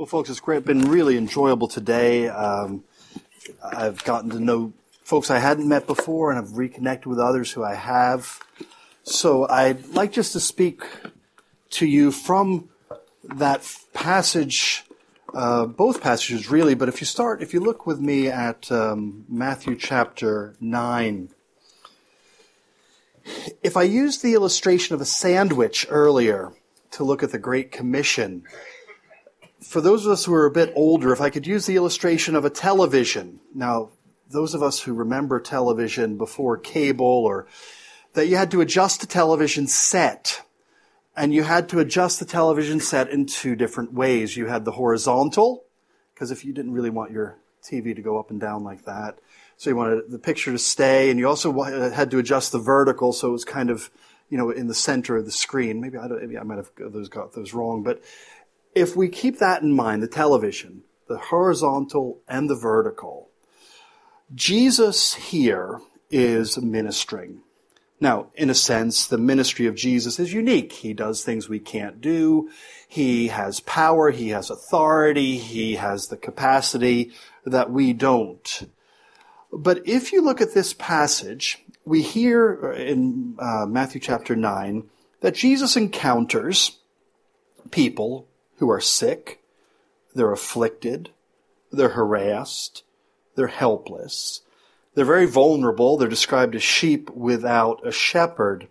Well, folks, it's great. been really enjoyable today. Um, I've gotten to know folks I hadn't met before, and I've reconnected with others who I have. So I'd like just to speak to you from that passage, uh, both passages really. But if you start, if you look with me at um, Matthew chapter nine. If I used the illustration of a sandwich earlier to look at the Great Commission, for those of us who are a bit older, if I could use the illustration of a television. Now, those of us who remember television before cable or that you had to adjust the television set and you had to adjust the television set in two different ways. You had the horizontal, because if you didn't really want your TV to go up and down like that, so you wanted the picture to stay, and you also uh, had to adjust the vertical, so it was kind of, you know, in the center of the screen. Maybe I, maybe I might have those got those wrong, but if we keep that in mind, the television, the horizontal and the vertical, Jesus here is ministering. Now, in a sense, the ministry of Jesus is unique. He does things we can't do. He has power. He has authority. He has the capacity that we don't. But if you look at this passage, we hear in uh, Matthew chapter 9 that Jesus encounters people who are sick, they're afflicted, they're harassed, they're helpless, they're very vulnerable. They're described as sheep without a shepherd.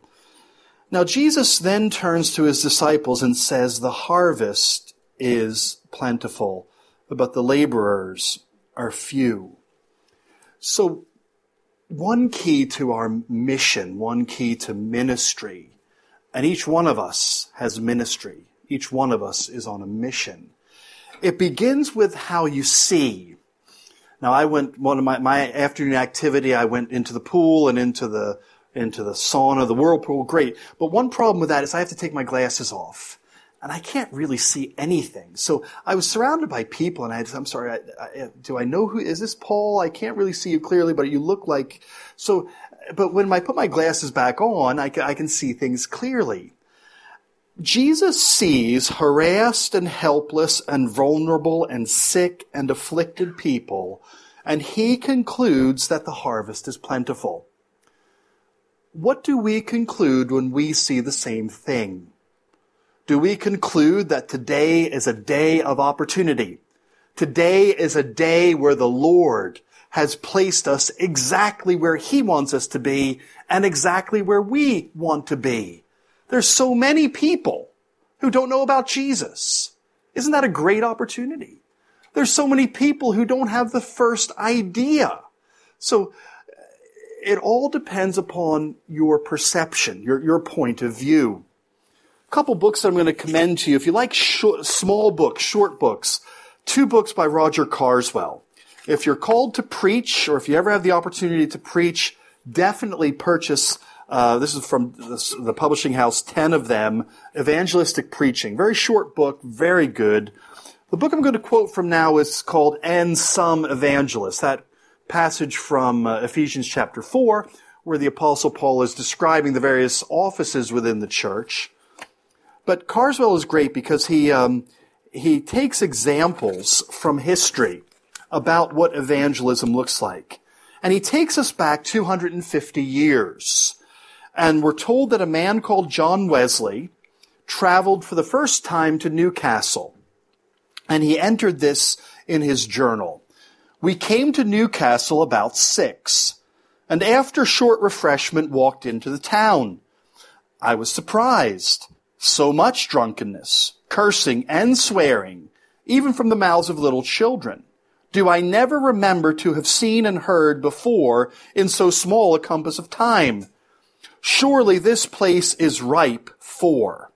Now, Jesus then turns to his disciples and says, The harvest is plentiful, but the laborers are few. So, one key to our mission, one key to ministry, and each one of us has ministry. Each one of us is on a mission. It begins with how you see. Now I went, one of my, my afternoon activity, I went into the pool and into the, into the sauna, the whirlpool, great. But one problem with that is I have to take my glasses off. And I can't really see anything. So I was surrounded by people and I I'm sorry, I, I, do I know who, is this Paul? I can't really see you clearly, but you look like, so, but when I put my glasses back on, I, I can see things clearly. Jesus sees harassed and helpless and vulnerable and sick and afflicted people, and he concludes that the harvest is plentiful. What do we conclude when we see the same thing? Do we conclude that today is a day of opportunity? Today is a day where the Lord has placed us exactly where He wants us to be and exactly where we want to be. There's so many people who don't know about Jesus. Isn't that a great opportunity? There's so many people who don't have the first idea. So uh, it all depends upon your perception, your, your point of view. A couple books that I'm going to commend to you. If you like short, small books, short books, two books by Roger Carswell. If you're called to preach, or if you ever have the opportunity to preach, definitely purchase uh, this is from the, the, publishing house, 10 of them, Evangelistic Preaching. Very short book, very good. The book I'm going to quote from now is called And Some Evangelists. That passage from uh, Ephesians chapter 4, where the Apostle Paul is describing the various offices within the church. But Carswell is great because he, um, he takes examples from history about what evangelism looks like. And he takes us back 250 years. And we're told that a man called John Wesley traveled for the first time to Newcastle. And he entered this in his journal. We came to Newcastle about six, and after short refreshment walked into the town. I was surprised. So much drunkenness, cursing, and swearing, even from the mouths of little children. Do I never remember to have seen and heard before in so small a compass of time? Surely this place is ripe for.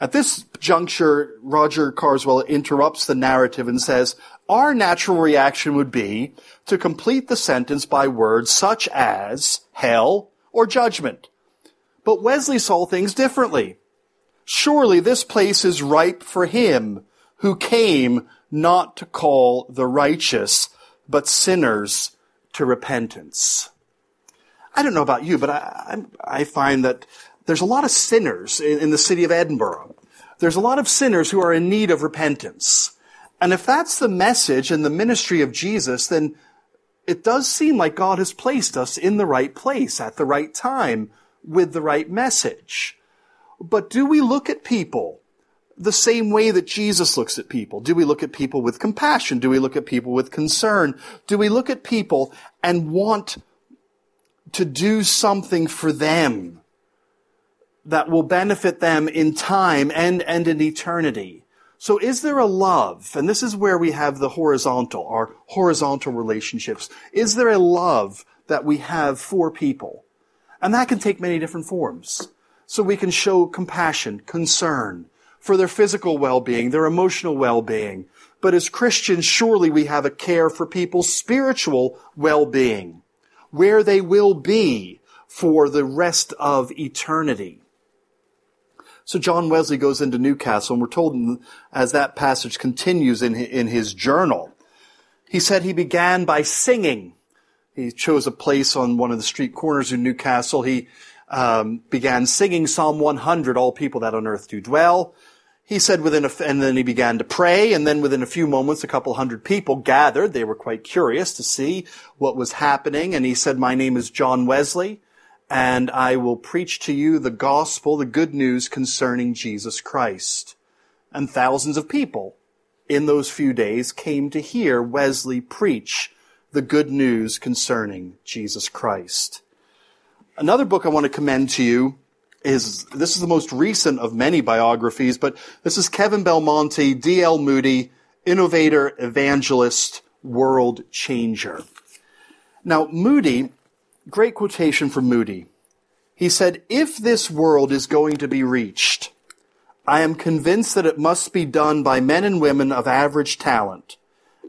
At this juncture, Roger Carswell interrupts the narrative and says, our natural reaction would be to complete the sentence by words such as hell or judgment. But Wesley saw things differently. Surely this place is ripe for him who came not to call the righteous, but sinners to repentance. I don't know about you, but I, I find that there's a lot of sinners in, in the city of Edinburgh. There's a lot of sinners who are in need of repentance. And if that's the message and the ministry of Jesus, then it does seem like God has placed us in the right place at the right time with the right message. But do we look at people the same way that Jesus looks at people? Do we look at people with compassion? Do we look at people with concern? Do we look at people and want to do something for them that will benefit them in time and, and in eternity? So is there a love? And this is where we have the horizontal, our horizontal relationships. Is there a love that we have for people? And that can take many different forms. So we can show compassion, concern for their physical well-being, their emotional well-being. But as Christians, surely we have a care for people's spiritual well-being, where they will be for the rest of eternity. So John Wesley goes into Newcastle, and we're told as that passage continues in, in his journal, he said he began by singing he chose a place on one of the street corners in Newcastle. He um, began singing Psalm 100, "All people that on earth do dwell." He said within a, and then he began to pray, and then within a few moments, a couple hundred people gathered. They were quite curious to see what was happening, and he said, "My name is John Wesley, and I will preach to you the gospel, the good news concerning Jesus Christ." And thousands of people in those few days came to hear Wesley preach the good news concerning Jesus Christ. Another book I want to commend to you is, this is the most recent of many biographies, but this is Kevin Belmonte, D.L. Moody, Innovator, Evangelist, World Changer. Now, Moody, great quotation from Moody. He said, if this world is going to be reached, I am convinced that it must be done by men and women of average talent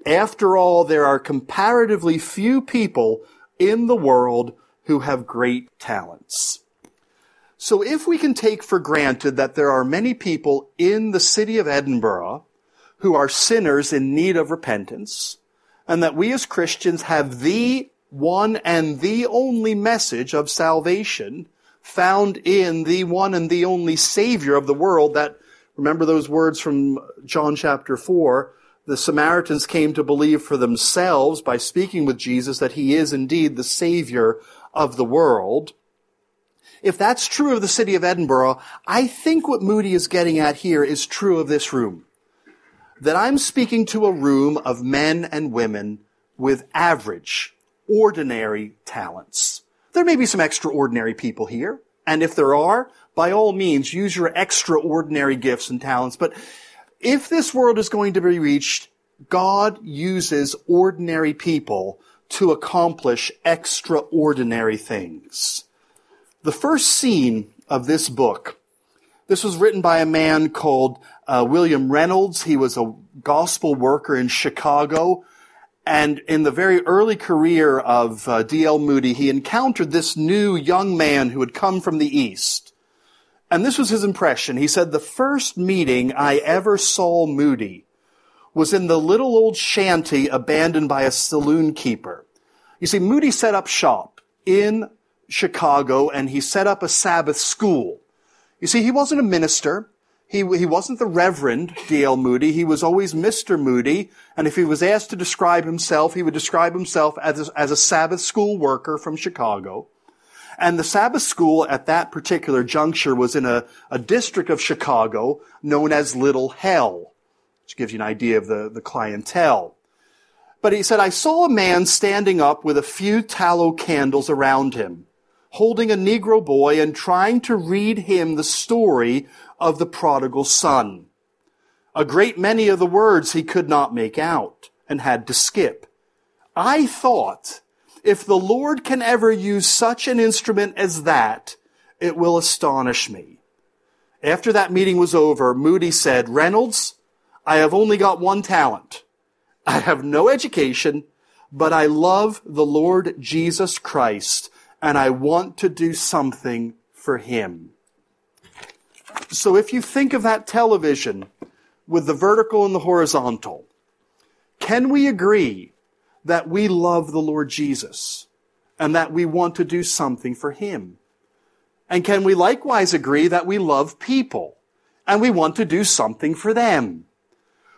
after all, there are comparatively few people in the world who have great talents. So if we can take for granted that there are many people in the city of Edinburgh who are sinners in need of repentance, and that we as Christians have the one and the only message of salvation found in the one and the only Savior of the world that, remember those words from John chapter 4, the Samaritans came to believe for themselves by speaking with Jesus that he is indeed the Savior of the world. If that's true of the city of Edinburgh, I think what Moody is getting at here is true of this room. That I'm speaking to a room of men and women with average, ordinary talents. There may be some extraordinary people here, and if there are, by all means, use your extraordinary gifts and talents, but if this world is going to be reached, God uses ordinary people to accomplish extraordinary things. The first scene of this book, this was written by a man called uh, William Reynolds. He was a gospel worker in Chicago. And in the very early career of uh, D.L. Moody, he encountered this new young man who had come from the East. And this was his impression. He said, the first meeting I ever saw Moody was in the little old shanty abandoned by a saloon keeper. You see, Moody set up shop in Chicago and he set up a Sabbath school. You see, he wasn't a minister. He, he wasn't the Reverend D.L. Moody. He was always Mr. Moody. And if he was asked to describe himself, he would describe himself as a, as a Sabbath school worker from Chicago. And the Sabbath school at that particular juncture was in a, a district of Chicago known as Little Hell, which gives you an idea of the, the clientele. But he said, I saw a man standing up with a few tallow candles around him, holding a Negro boy and trying to read him the story of the prodigal son. A great many of the words he could not make out and had to skip. I thought if the Lord can ever use such an instrument as that, it will astonish me. After that meeting was over, Moody said, Reynolds, I have only got one talent. I have no education, but I love the Lord Jesus Christ and I want to do something for him. So if you think of that television with the vertical and the horizontal, can we agree that we love the Lord Jesus and that we want to do something for Him? And can we likewise agree that we love people and we want to do something for them?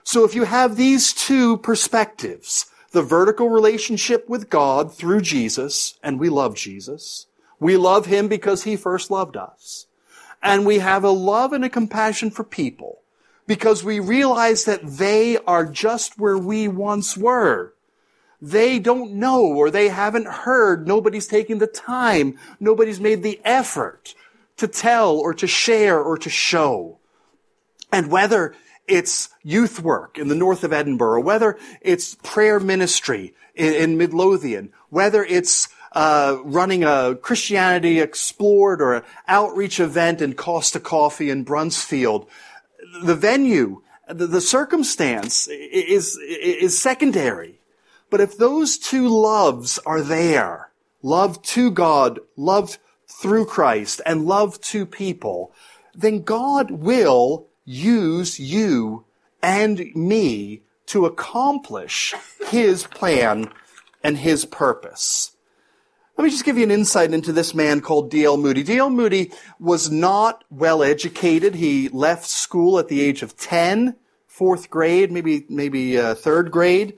So if you have these two perspectives, the vertical relationship with God through Jesus, and we love Jesus. We love Him because He first loved us. And we have a love and a compassion for people because we realize that they are just where we once were. They don't know or they haven't heard. Nobody's taking the time. Nobody's made the effort to tell or to share or to show. And whether it's youth work in the north of Edinburgh, whether it's prayer ministry in, in Midlothian, whether it's uh, running a Christianity Explored or an outreach event in Costa Coffee in Bruntsfield, the venue, the, the circumstance is, is secondary. But if those two loves are there, love to God, love through Christ, and love to people, then God will use you and me to accomplish His plan and His purpose. Let me just give you an insight into this man called D.L. Moody. D.L. Moody was not well educated. He left school at the age of 10, fourth grade, maybe, maybe uh, third grade.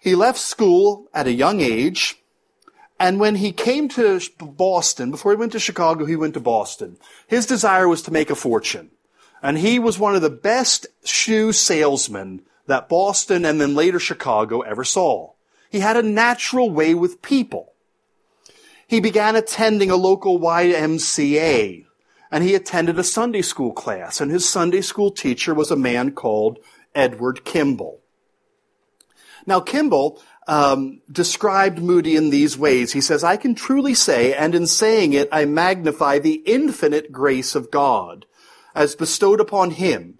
He left school at a young age. And when he came to Boston, before he went to Chicago, he went to Boston. His desire was to make a fortune. And he was one of the best shoe salesmen that Boston and then later Chicago ever saw. He had a natural way with people. He began attending a local YMCA and he attended a Sunday school class and his Sunday school teacher was a man called Edward Kimball. Now Kimball um, described Moody in these ways. He says, I can truly say, and in saying it, I magnify the infinite grace of God as bestowed upon him,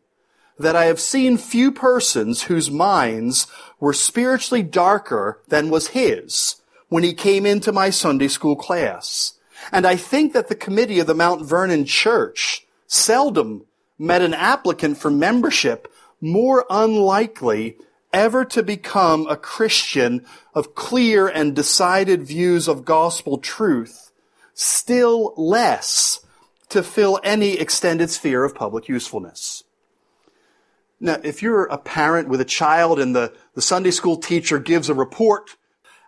that I have seen few persons whose minds were spiritually darker than was his when he came into my Sunday school class. And I think that the committee of the Mount Vernon Church seldom met an applicant for membership more unlikely ever to become a Christian of clear and decided views of gospel truth, still less to fill any extended sphere of public usefulness. Now, if you're a parent with a child and the, the Sunday school teacher gives a report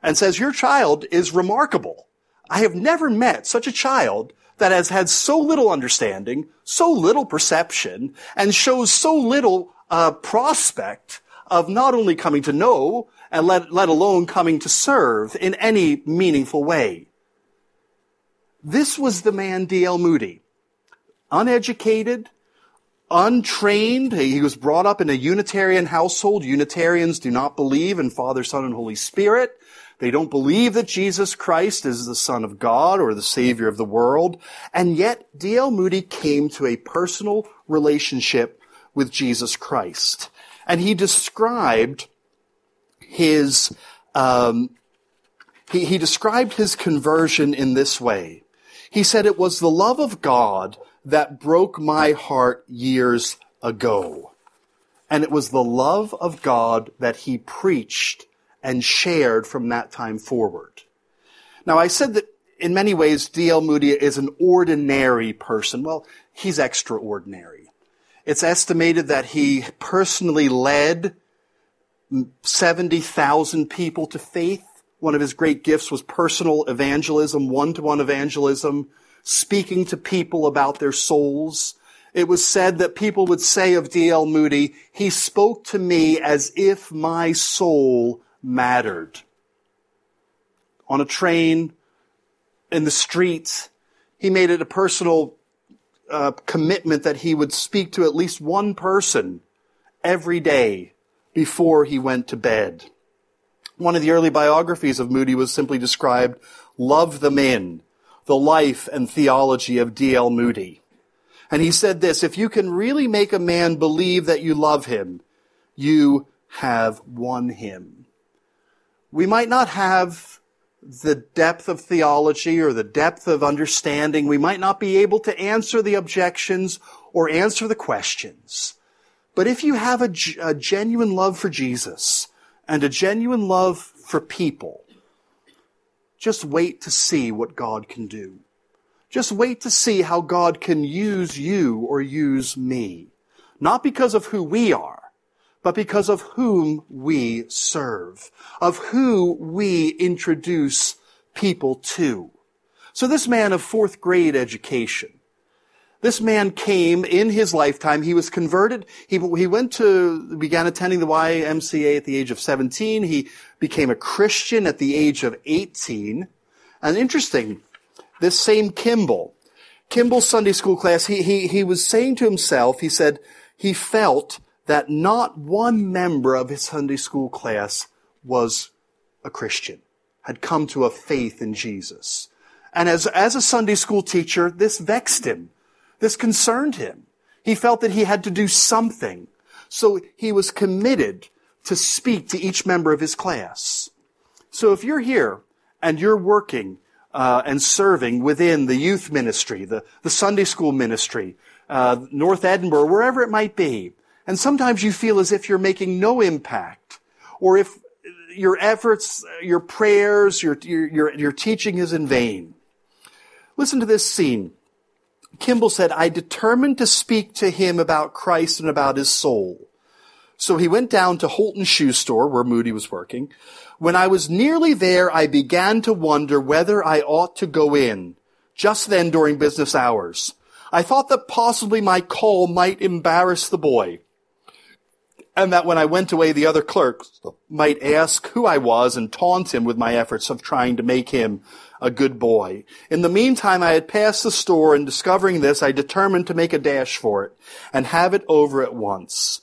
and says, your child is remarkable. I have never met such a child that has had so little understanding, so little perception, and shows so little uh, prospect of not only coming to know, and let, let alone coming to serve in any meaningful way. This was the man D.L. Moody uneducated, untrained. He was brought up in a Unitarian household. Unitarians do not believe in Father, Son, and Holy Spirit. They don't believe that Jesus Christ is the Son of God or the Savior of the world. And yet, D.L. Moody came to a personal relationship with Jesus Christ. And he described his, um, he, he described his conversion in this way. He said it was the love of God that broke my heart years ago. And it was the love of God that he preached and shared from that time forward. Now, I said that in many ways, D.L. Moody is an ordinary person. Well, he's extraordinary. It's estimated that he personally led 70,000 people to faith. One of his great gifts was personal evangelism, one-to-one evangelism speaking to people about their souls. It was said that people would say of D.L. Moody, he spoke to me as if my soul mattered. On a train, in the streets, he made it a personal uh, commitment that he would speak to at least one person every day before he went to bed. One of the early biographies of Moody was simply described, love them in the life and theology of D.L. Moody. And he said this, if you can really make a man believe that you love him, you have won him. We might not have the depth of theology or the depth of understanding. We might not be able to answer the objections or answer the questions. But if you have a, a genuine love for Jesus and a genuine love for people, just wait to see what God can do. Just wait to see how God can use you or use me. Not because of who we are, but because of whom we serve, of who we introduce people to. So this man of fourth grade education, this man came in his lifetime. He was converted. He, he went to, began attending the YMCA at the age of 17. He became a Christian at the age of 18. And interesting, this same Kimball, Kimball's Sunday school class, he, he, he was saying to himself, he said, he felt that not one member of his Sunday school class was a Christian, had come to a faith in Jesus. And as, as a Sunday school teacher, this vexed him. This concerned him. He felt that he had to do something. So he was committed to speak to each member of his class. So if you're here and you're working uh, and serving within the youth ministry, the, the Sunday school ministry, uh, North Edinburgh, wherever it might be, and sometimes you feel as if you're making no impact, or if your efforts, your prayers, your, your, your teaching is in vain. Listen to this scene. Kimball said, I determined to speak to him about Christ and about his soul. So he went down to Holton Shoe Store, where Moody was working. When I was nearly there, I began to wonder whether I ought to go in, just then during business hours. I thought that possibly my call might embarrass the boy and that when I went away, the other clerks might ask who I was and taunt him with my efforts of trying to make him a good boy. In the meantime, I had passed the store and discovering this, I determined to make a dash for it and have it over at once.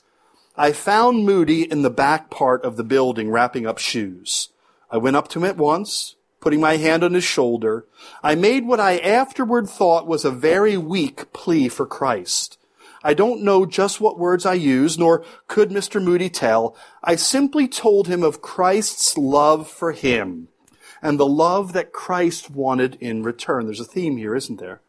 I found Moody in the back part of the building wrapping up shoes. I went up to him at once, putting my hand on his shoulder. I made what I afterward thought was a very weak plea for Christ. I don't know just what words I used, nor could Mr. Moody tell. I simply told him of Christ's love for him and the love that Christ wanted in return. There's a theme here, isn't there?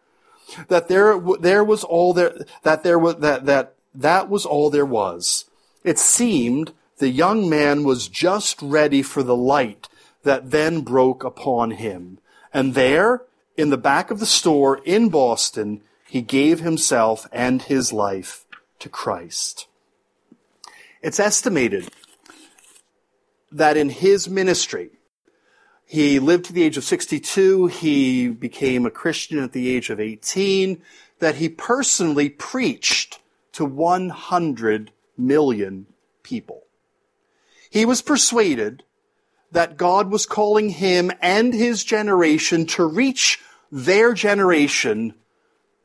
That there, there was all there, that there was, that, that, that was all there was. It seemed the young man was just ready for the light that then broke upon him. And there, in the back of the store in Boston, he gave himself and his life to Christ. It's estimated that in his ministry, he lived to the age of 62. He became a Christian at the age of 18. That he personally preached to 100 million people. He was persuaded that God was calling him and his generation to reach their generation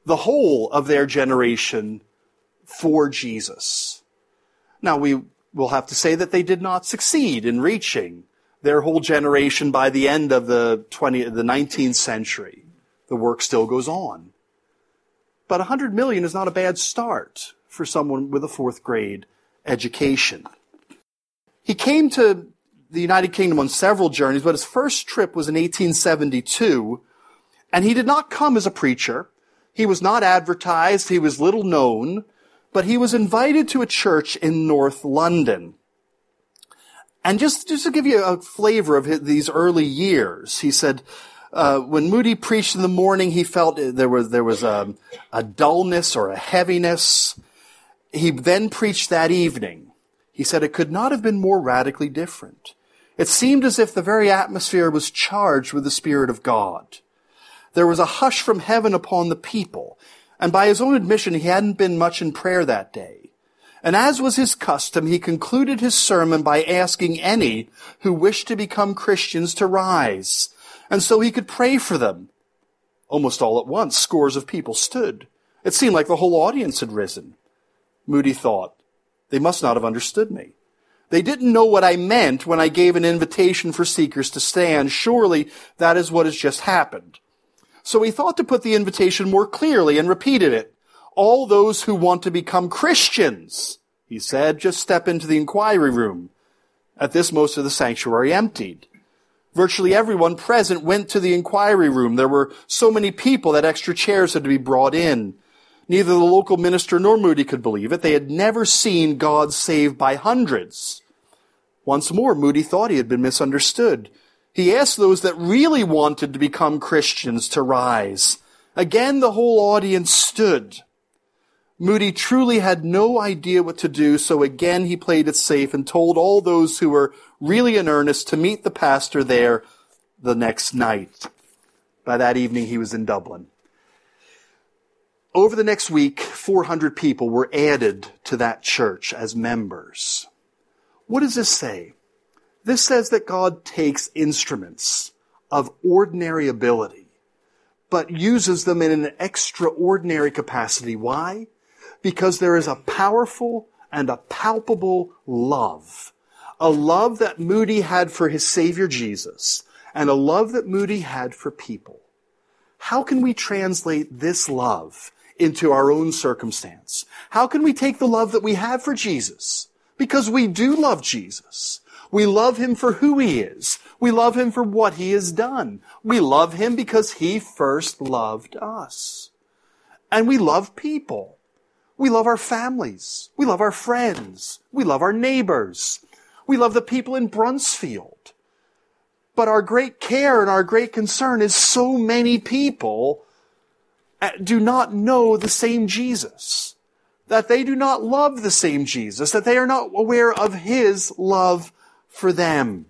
the whole of their generation for Jesus. Now we will have to say that they did not succeed in reaching their whole generation by the end of the 20, the 19th century. The work still goes on. But 100 million is not a bad start for someone with a fourth grade education. He came to the United Kingdom on several journeys, but his first trip was in 1872, and he did not come as a preacher. He was not advertised. He was little known, but he was invited to a church in North London. And just, just to give you a flavor of his, these early years, he said, uh, when Moody preached in the morning, he felt there was, there was a, a dullness or a heaviness. He then preached that evening. He said it could not have been more radically different. It seemed as if the very atmosphere was charged with the Spirit of God there was a hush from heaven upon the people. And by his own admission, he hadn't been much in prayer that day. And as was his custom, he concluded his sermon by asking any who wished to become Christians to rise. And so he could pray for them. Almost all at once, scores of people stood. It seemed like the whole audience had risen. Moody thought, they must not have understood me. They didn't know what I meant when I gave an invitation for seekers to stand. Surely that is what has just happened. So he thought to put the invitation more clearly and repeated it. All those who want to become Christians, he said, just step into the inquiry room. At this, most of the sanctuary emptied. Virtually everyone present went to the inquiry room. There were so many people that extra chairs had to be brought in. Neither the local minister nor Moody could believe it. They had never seen God saved by hundreds. Once more, Moody thought he had been misunderstood. He asked those that really wanted to become Christians to rise. Again, the whole audience stood. Moody truly had no idea what to do, so again he played it safe and told all those who were really in earnest to meet the pastor there the next night. By that evening, he was in Dublin. Over the next week, 400 people were added to that church as members. What does this say? This says that God takes instruments of ordinary ability, but uses them in an extraordinary capacity. Why? Because there is a powerful and a palpable love. A love that Moody had for his Savior Jesus, and a love that Moody had for people. How can we translate this love into our own circumstance? How can we take the love that we have for Jesus? Because we do love Jesus. We love him for who he is. We love him for what he has done. We love him because he first loved us. And we love people. We love our families. We love our friends. We love our neighbors. We love the people in Bruntsfield. But our great care and our great concern is so many people uh, do not know the same Jesus. That they do not love the same Jesus. That they are not aware of His love for them.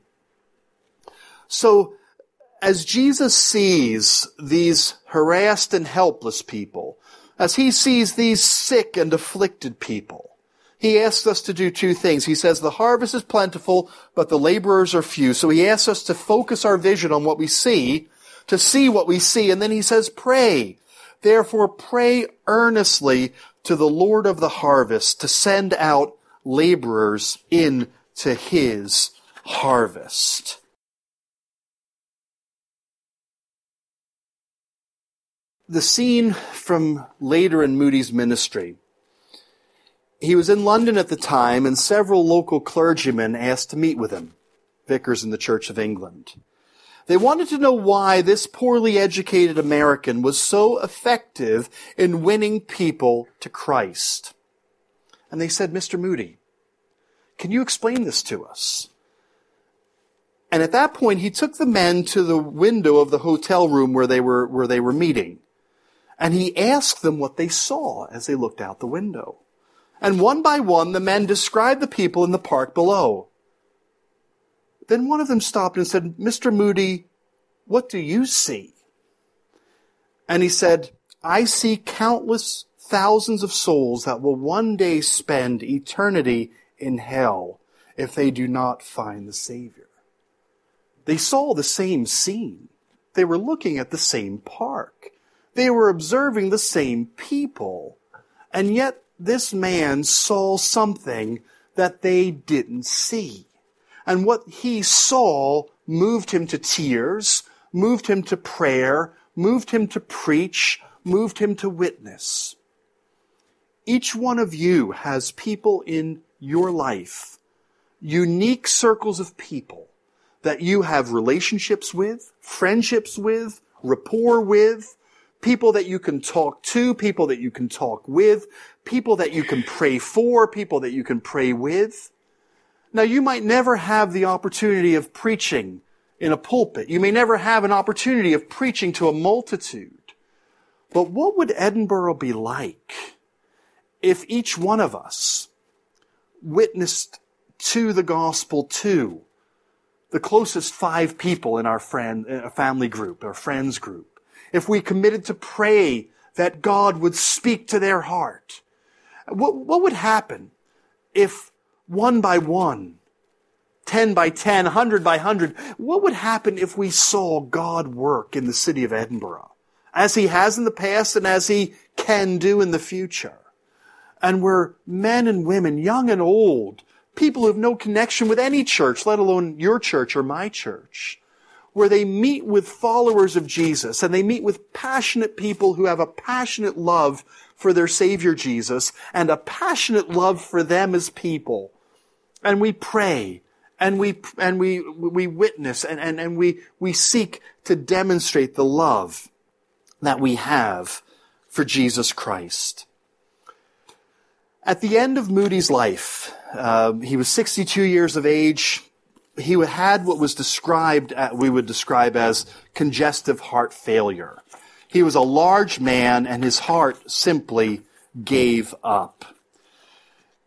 So, as Jesus sees these harassed and helpless people, as he sees these sick and afflicted people, he asks us to do two things. He says the harvest is plentiful, but the laborers are few. So he asks us to focus our vision on what we see, to see what we see, and then he says pray. Therefore pray earnestly to the Lord of the harvest to send out laborers into his harvest. The scene from later in Moody's ministry. He was in London at the time, and several local clergymen asked to meet with him, vicars in the Church of England. They wanted to know why this poorly educated American was so effective in winning people to Christ. And they said, Mr. Moody, can you explain this to us? And at that point, he took the men to the window of the hotel room where they were, where they were meeting. And he asked them what they saw as they looked out the window. And one by one, the men described the people in the park below. Then one of them stopped and said, Mr. Moody, what do you see? And he said, I see countless thousands of souls that will one day spend eternity in hell if they do not find the Savior. They saw the same scene. They were looking at the same park. They were observing the same people. And yet this man saw something that they didn't see. And what he saw moved him to tears, moved him to prayer, moved him to preach, moved him to witness. Each one of you has people in your life, unique circles of people that you have relationships with, friendships with, rapport with, people that you can talk to, people that you can talk with, people that you can pray for, people that you can pray with. Now, you might never have the opportunity of preaching in a pulpit. You may never have an opportunity of preaching to a multitude. But what would Edinburgh be like if each one of us witnessed to the gospel to the closest five people in our friend, uh, family group, our friends group? If we committed to pray that God would speak to their heart? What, what would happen if one by one, 10 by 10, 100 by 100, what would happen if we saw God work in the city of Edinburgh? As he has in the past and as he can do in the future. And we're men and women, young and old, people who have no connection with any church, let alone your church or my church where they meet with followers of Jesus and they meet with passionate people who have a passionate love for their Savior Jesus and a passionate love for them as people. And we pray and we, and we, we witness and, and, and we, we seek to demonstrate the love that we have for Jesus Christ. At the end of Moody's life, uh, he was 62 years of age he had what was described, uh, we would describe as congestive heart failure. He was a large man and his heart simply gave up.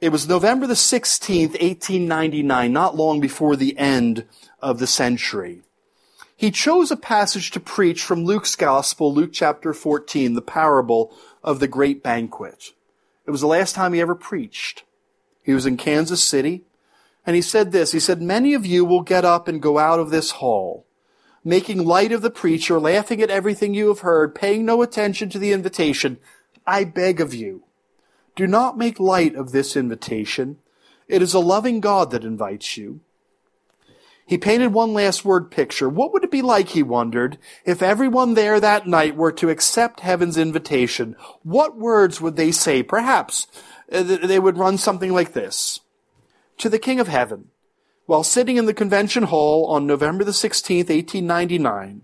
It was November the 16th, 1899, not long before the end of the century. He chose a passage to preach from Luke's Gospel, Luke chapter 14, the parable of the great banquet. It was the last time he ever preached. He was in Kansas City, and he said this. He said, Many of you will get up and go out of this hall, making light of the preacher, laughing at everything you have heard, paying no attention to the invitation. I beg of you, do not make light of this invitation. It is a loving God that invites you. He painted one last word picture. What would it be like, he wondered, if everyone there that night were to accept heaven's invitation? What words would they say? Perhaps uh, they would run something like this. To the King of Heaven, while sitting in the convention hall on November the 16th, 1899,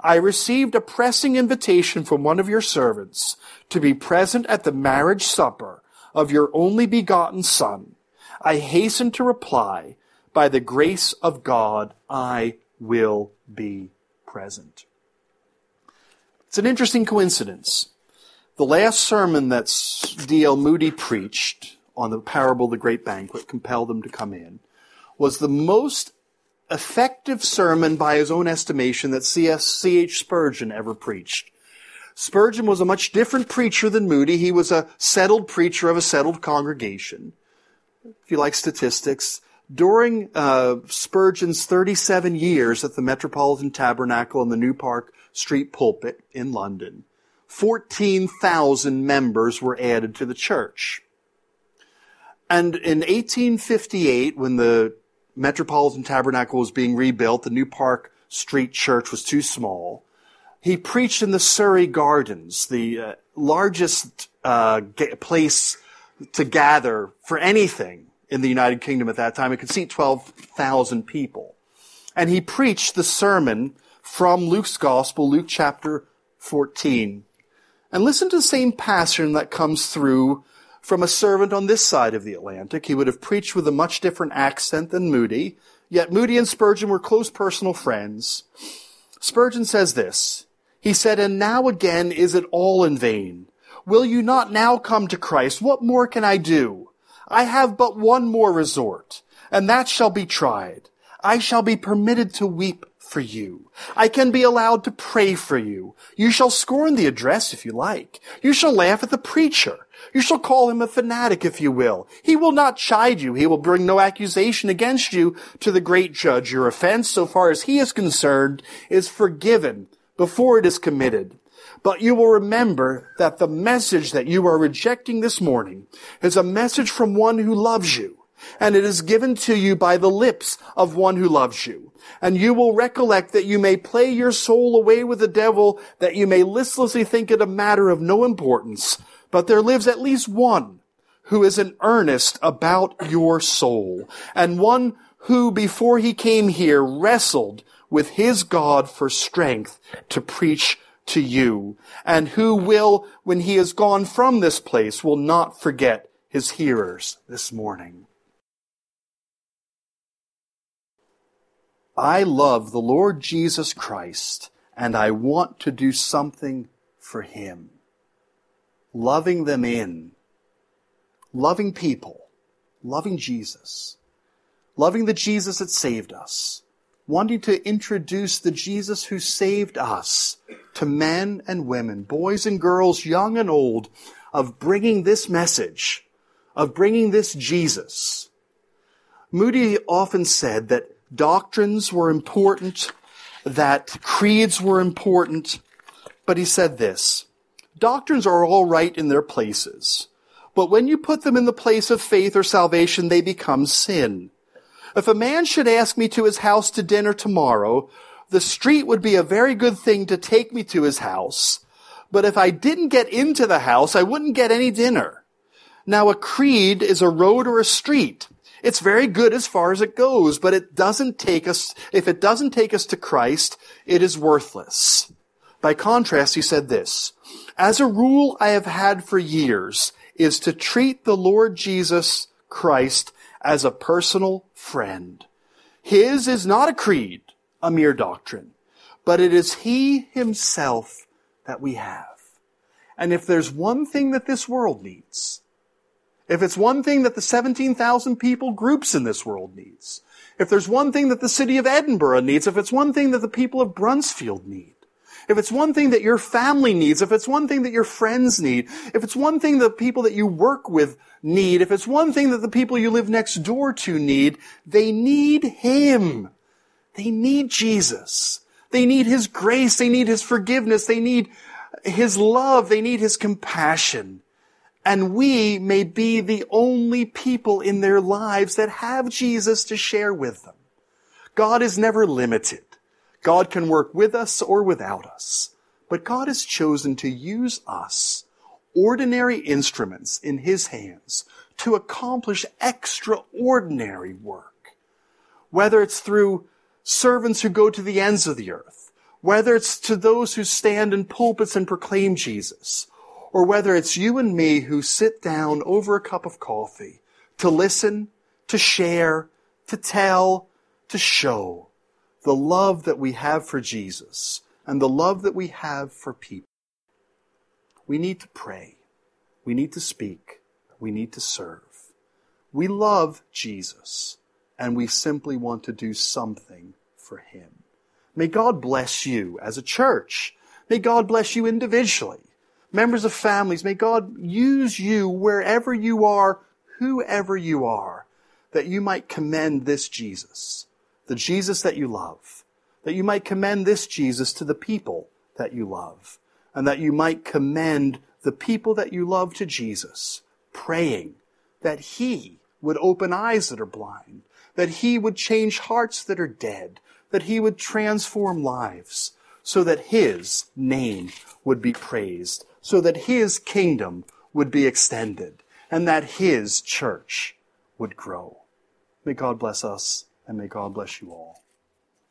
I received a pressing invitation from one of your servants to be present at the marriage supper of your only begotten son. I hasten to reply, by the grace of God, I will be present. It's an interesting coincidence. The last sermon that D.L. Moody preached on the parable of the great banquet compel them to come in was the most effective sermon by his own estimation that. C.H. Spurgeon ever preached. Spurgeon was a much different preacher than Moody. He was a settled preacher of a settled congregation. If you like statistics, during uh, Spurgeon's 37 years at the Metropolitan Tabernacle in the New Park Street pulpit in London, 14,000 members were added to the church. And in 1858, when the Metropolitan Tabernacle was being rebuilt, the New Park Street Church was too small. He preached in the Surrey Gardens, the uh, largest uh, place to gather for anything in the United Kingdom at that time. It could seat 12,000 people. And he preached the sermon from Luke's Gospel, Luke chapter 14. And listen to the same pattern that comes through from a servant on this side of the Atlantic. He would have preached with a much different accent than Moody, yet Moody and Spurgeon were close personal friends. Spurgeon says this. He said, And now again is it all in vain? Will you not now come to Christ? What more can I do? I have but one more resort, and that shall be tried. I shall be permitted to weep for you. I can be allowed to pray for you. You shall scorn the address if you like. You shall laugh at the preacher. You shall call him a fanatic if you will. He will not chide you. He will bring no accusation against you to the great judge. Your offense, so far as he is concerned, is forgiven before it is committed. But you will remember that the message that you are rejecting this morning is a message from one who loves you. And it is given to you by the lips of one who loves you. And you will recollect that you may play your soul away with the devil, that you may listlessly think it a matter of no importance. But there lives at least one who is in earnest about your soul, and one who before he came here wrestled with his God for strength to preach to you, and who will, when he is gone from this place, will not forget his hearers this morning. I love the Lord Jesus Christ, and I want to do something for him. Loving them in, loving people, loving Jesus, loving the Jesus that saved us, wanting to introduce the Jesus who saved us to men and women, boys and girls, young and old, of bringing this message, of bringing this Jesus. Moody often said that doctrines were important, that creeds were important, but he said this, doctrines are all right in their places, but when you put them in the place of faith or salvation, they become sin. If a man should ask me to his house to dinner tomorrow, the street would be a very good thing to take me to his house. But if I didn't get into the house, I wouldn't get any dinner. Now a creed is a road or a street. It's very good as far as it goes, but it doesn't take us, if it doesn't take us to Christ, it is worthless. By contrast, he said this, as a rule I have had for years is to treat the Lord Jesus Christ as a personal friend. His is not a creed, a mere doctrine, but it is He Himself that we have. And if there's one thing that this world needs, if it's one thing that the 17,000 people groups in this world needs, if there's one thing that the city of Edinburgh needs, if it's one thing that the people of Bruntsfield need, if it's one thing that your family needs, if it's one thing that your friends need, if it's one thing that people that you work with need, if it's one thing that the people you live next door to need, they need Him. They need Jesus. They need His grace. They need His forgiveness. They need His love. They need His compassion. And we may be the only people in their lives that have Jesus to share with them. God is never limited. God can work with us or without us. But God has chosen to use us, ordinary instruments in His hands, to accomplish extraordinary work. Whether it's through servants who go to the ends of the earth, whether it's to those who stand in pulpits and proclaim Jesus, or whether it's you and me who sit down over a cup of coffee to listen, to share, to tell, to show the love that we have for Jesus and the love that we have for people. We need to pray. We need to speak. We need to serve. We love Jesus and we simply want to do something for him. May God bless you as a church. May God bless you individually. Members of families, may God use you wherever you are, whoever you are, that you might commend this Jesus the Jesus that you love, that you might commend this Jesus to the people that you love, and that you might commend the people that you love to Jesus, praying that He would open eyes that are blind, that He would change hearts that are dead, that He would transform lives, so that His name would be praised, so that His kingdom would be extended, and that His church would grow. May God bless us and may God bless you all.